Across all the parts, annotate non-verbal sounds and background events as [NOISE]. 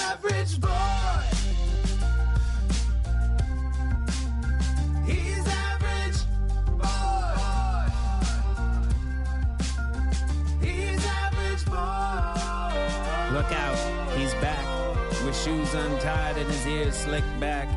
average boy. He's average boy. He's average boy. Look out, he's back with shoes untied and his ears slicked back,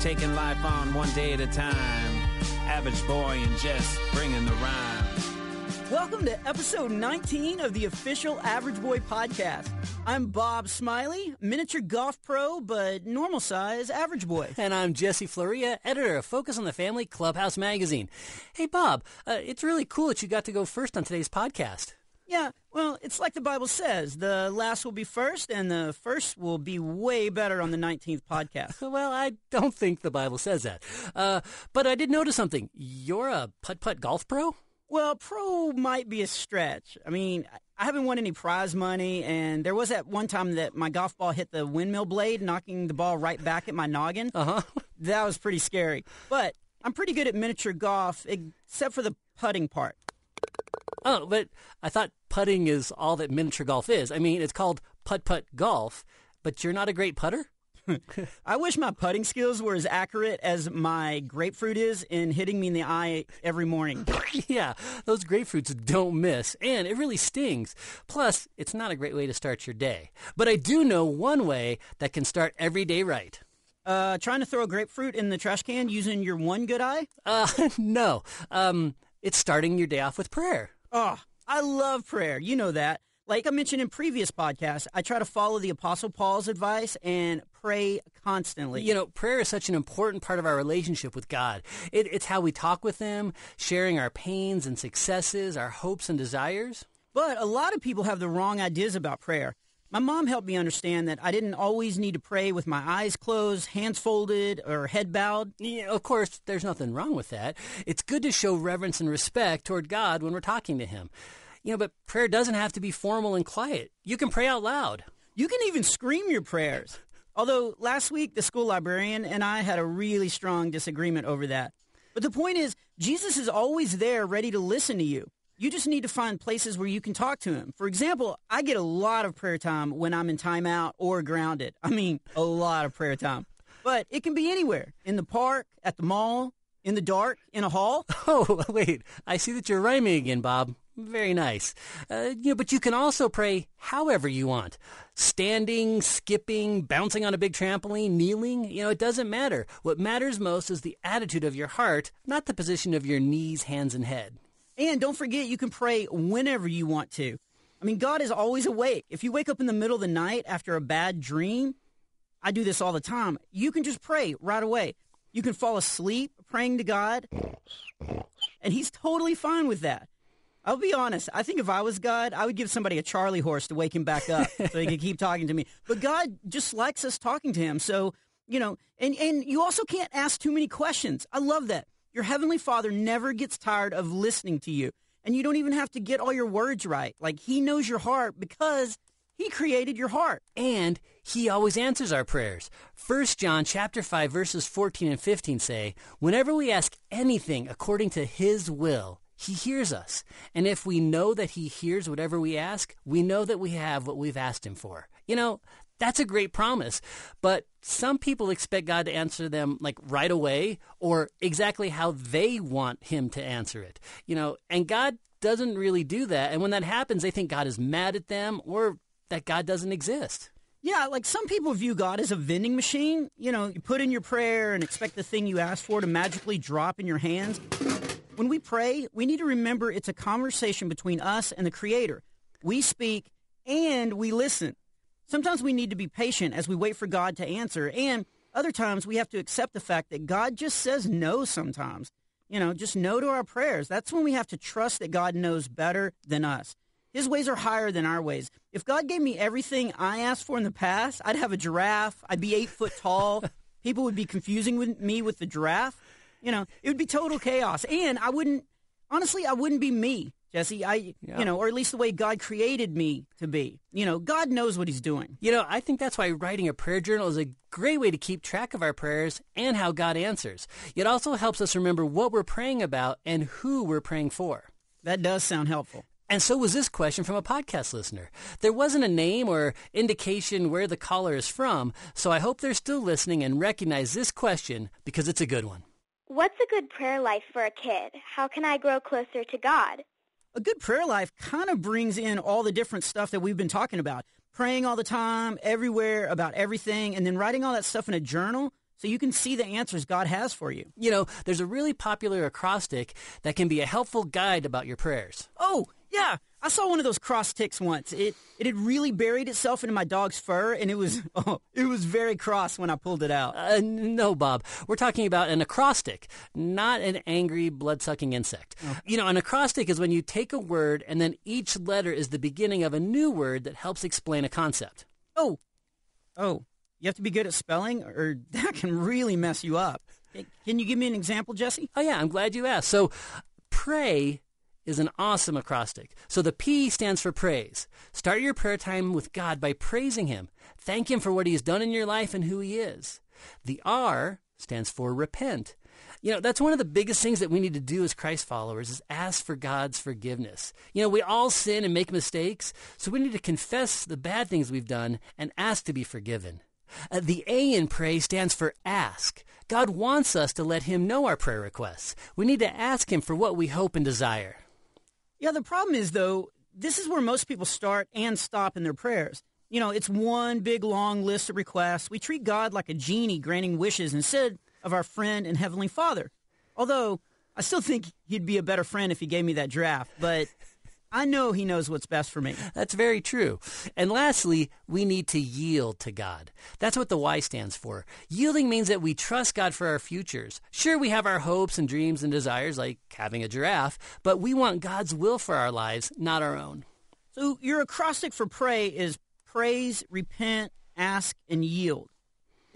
taking life on one day at a time. Average boy and Jess bringing the rhyme. Welcome to episode 19 of the official Average Boy podcast. I'm Bob Smiley, miniature golf pro, but normal size average boy. And I'm Jesse Florea, editor of Focus on the Family Clubhouse magazine. Hey, Bob, uh, it's really cool that you got to go first on today's podcast. Yeah, well, it's like the Bible says the last will be first, and the first will be way better on the 19th podcast. [LAUGHS] Well, I don't think the Bible says that. Uh, but I did notice something. You're a putt putt golf pro? Well, pro might be a stretch. I mean, I haven't won any prize money, and there was that one time that my golf ball hit the windmill blade, knocking the ball right back at my noggin. Uh huh. That was pretty scary. But I'm pretty good at miniature golf, except for the putting part. Oh, but I thought putting is all that miniature golf is. I mean, it's called putt putt golf, but you're not a great putter? [LAUGHS] I wish my putting skills were as accurate as my grapefruit is in hitting me in the eye every morning. [LAUGHS] yeah, those grapefruits don't miss, and it really stings. Plus, it's not a great way to start your day. But I do know one way that can start every day right. Uh, trying to throw a grapefruit in the trash can using your one good eye? Uh, [LAUGHS] no. Um, it's starting your day off with prayer. Oh, I love prayer. You know that. Like I mentioned in previous podcasts, I try to follow the Apostle Paul's advice and pray constantly. You know, prayer is such an important part of our relationship with God. It, it's how we talk with Him, sharing our pains and successes, our hopes and desires. But a lot of people have the wrong ideas about prayer. My mom helped me understand that I didn't always need to pray with my eyes closed, hands folded, or head bowed. Yeah, of course, there's nothing wrong with that. It's good to show reverence and respect toward God when we're talking to Him. You know, but prayer doesn't have to be formal and quiet. You can pray out loud. You can even scream your prayers. Although last week the school librarian and I had a really strong disagreement over that. But the point is, Jesus is always there ready to listen to you. You just need to find places where you can talk to him. For example, I get a lot of prayer time when I'm in timeout or grounded. I mean, a lot of prayer time. But it can be anywhere in the park, at the mall, in the dark, in a hall. [LAUGHS] Oh, wait. I see that you're rhyming again, Bob. Very nice. Uh, you know, but you can also pray however you want. Standing, skipping, bouncing on a big trampoline, kneeling, you know, it doesn't matter. What matters most is the attitude of your heart, not the position of your knees, hands, and head. And don't forget, you can pray whenever you want to. I mean, God is always awake. If you wake up in the middle of the night after a bad dream, I do this all the time. You can just pray right away. You can fall asleep praying to God, and He's totally fine with that. I'll be honest. I think if I was God, I would give somebody a Charlie horse to wake him back up [LAUGHS] so he could keep talking to me. But God just likes us talking to him. So, you know, and, and you also can't ask too many questions. I love that. Your Heavenly Father never gets tired of listening to you. And you don't even have to get all your words right. Like, He knows your heart because He created your heart. And he always answers our prayers. 1 John chapter 5 verses 14 and 15 say, "Whenever we ask anything according to his will, he hears us. And if we know that he hears whatever we ask, we know that we have what we've asked him for." You know, that's a great promise. But some people expect God to answer them like right away or exactly how they want him to answer it. You know, and God doesn't really do that. And when that happens, they think God is mad at them or that God doesn't exist. Yeah, like some people view God as a vending machine. You know, you put in your prayer and expect the thing you asked for to magically drop in your hands. When we pray, we need to remember it's a conversation between us and the Creator. We speak and we listen. Sometimes we need to be patient as we wait for God to answer, and other times we have to accept the fact that God just says no sometimes. You know, just no to our prayers. That's when we have to trust that God knows better than us. His ways are higher than our ways. If God gave me everything I asked for in the past, I'd have a giraffe. I'd be eight foot tall. [LAUGHS] People would be confusing with me with the giraffe. You know, it would be total chaos. And I wouldn't, honestly, I wouldn't be me, Jesse. I, Yeah. you know, or at least the way God created me to be. You know, God knows what He's doing. You know, I think that's why writing a prayer journal is a great way to keep track of our prayers and how God answers. It also helps us remember what we're praying about and who we're praying for. That does sound helpful. And so was this question from a podcast listener. There wasn't a name or indication where the caller is from, so I hope they're still listening and recognize this question because it's a good one. What's a good prayer life for a kid? How can I grow closer to God? A good prayer life kind of brings in all the different stuff that we've been talking about. Praying all the time, everywhere, about everything, and then writing all that stuff in a journal so you can see the answers God has for you. You know, there's a really popular acrostic that can be a helpful guide about your prayers. Oh, yeah. I saw one of those cross ticks once. It it had really buried itself into my dog's fur and it was [LAUGHS] oh, it was very cross when I pulled it out. Uh, no, Bob. We're talking about an acrostic, not an angry, blood-sucking insect. You know, an acrostic is when you take a word and then each letter is the beginning of a new word that helps explain a concept. Oh. Oh. You have to be good at spelling or [LAUGHS] that can really mess you up. Can you give me an example, Jesse? Oh, yeah, I'm glad you asked. So, pray is an awesome acrostic. So, the P stands for praise. Start your prayer time with God by praising Him. Thank Him for what He has done in your life and who He is. The R stands for repent. You know, that's one of the biggest things that we need to do as Christ followers is ask for God's forgiveness. You know, we all sin and make mistakes, so we need to confess the bad things we've done and ask to be forgiven. Uh, the A in pray stands for ask. God wants us to let Him know our prayer requests. We need to ask Him for what we hope and desire. Yeah, the problem is though, this is where most people start and stop in their prayers. You know, it's one big long list of requests. We treat God like a genie granting wishes instead of our friend and heavenly Father. Although I still think he'd be a better friend if he gave me that draft, but I know he knows what's best for me. That's very true. And lastly, we need to yield to God. That's what the Y stands for. Yielding means that we trust God for our futures. Sure, we have our hopes and dreams and desires, like having a giraffe, but we want God's will for our lives, not our own. So your acrostic for pray is praise, repent, ask, and yield.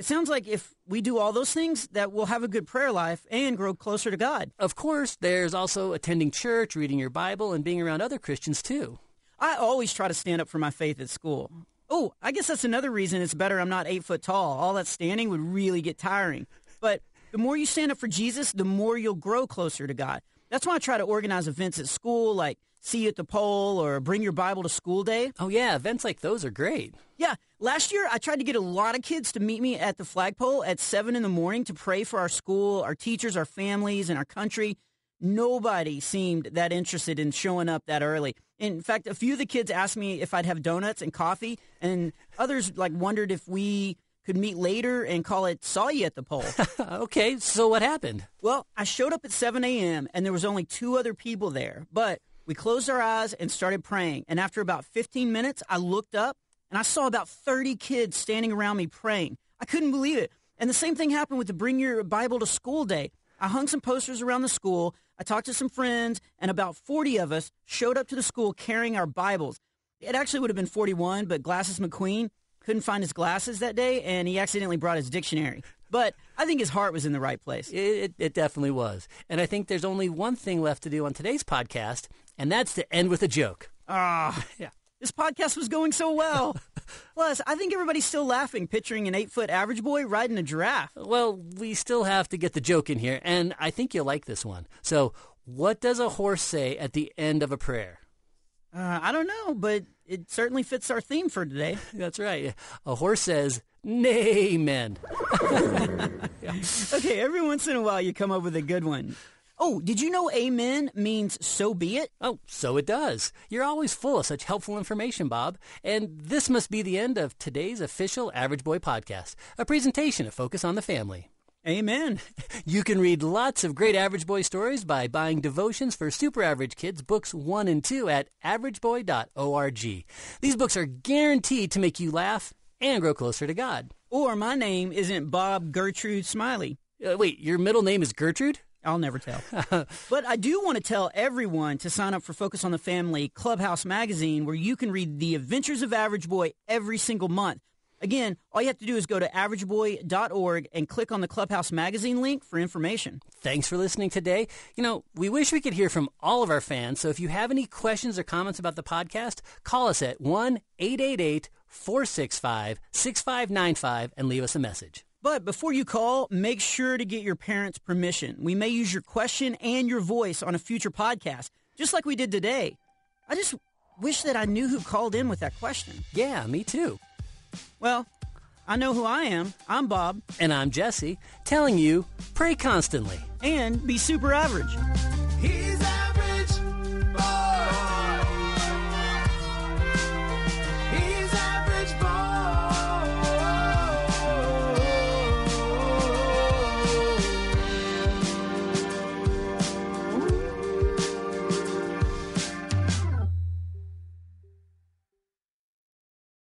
It sounds like if we do all those things, that we'll have a good prayer life and grow closer to God. Of course, there's also attending church, reading your Bible, and being around other Christians too. I always try to stand up for my faith at school. Oh, I guess that's another reason it's better I'm not eight foot tall. All that standing would really get tiring. But the more you stand up for Jesus, the more you'll grow closer to God. That's why I try to organize events at school, like see you at the pole or bring your Bible to school day. Oh, yeah, events like those are great. Yeah, last year I tried to get a lot of kids to meet me at the flagpole at 7 in the morning to pray for our school, our teachers, our families, and our country. Nobody seemed that interested in showing up that early. In fact, a few of the kids asked me if I'd have donuts and coffee, and others like wondered if we could meet later and call it saw you at the pole. [LAUGHS] okay, so what happened? Well, I showed up at 7 a.m. and there was only two other people there, but we closed our eyes and started praying. And after about 15 minutes, I looked up and I saw about 30 kids standing around me praying. I couldn't believe it. And the same thing happened with the Bring Your Bible to School Day. I hung some posters around the school. I talked to some friends, and about 40 of us showed up to the school carrying our Bibles. It actually would have been 41, but Glasses McQueen couldn't find his glasses that day, and he accidentally brought his dictionary. But I think his heart was in the right place. It, it, it definitely was. And I think there's only one thing left to do on today's podcast, and that's to end with a joke. Ah, Yeah. this podcast was going so well. [LAUGHS] Plus, I think everybody's still laughing picturing an eight foot average boy riding a giraffe. Well, we still have to get the joke in here, and I think you'll like this one. So, what does a horse say at the end of a prayer? Uh, I don't know, but it certainly fits our theme for today. [LAUGHS] That's right. A horse says, Nay, men. [LAUGHS] Okay, every once in a while you come up with a good one. Oh, did you know amen means so be it? Oh, so it does. You're always full of such helpful information, Bob. And this must be the end of today's official Average Boy podcast, a presentation of Focus on the Family. Amen. [LAUGHS] You can read lots of great Average Boy stories by buying devotions for Super Average Kids books 1 and 2 at averageboy.org. These books are guaranteed to make you laugh and grow closer to God. Or my name isn't Bob Gertrude Smiley. Uh, wait, your middle name is Gertrude? I'll never tell. but I do want to tell everyone to sign up for Focus on the Family Clubhouse magazine, where you can read the adventures of Average Boy every single month. Again, all you have to do is go to averageboy.org and click on the Clubhouse magazine link for information. Thanks for listening today. You know, we wish we could hear from all of our fans, so if you have any questions or comments about the podcast, call us at 1 888 465 6595 and leave us a message. But before you call, make sure to get your parents' permission. We may use your question and your voice on a future podcast, just like we did today. I just wish that I knew who called in with that question. Yeah, me too. Well, I know who I am. I'm Bob. And I'm Jesse, telling you, pray constantly. And be super average. He's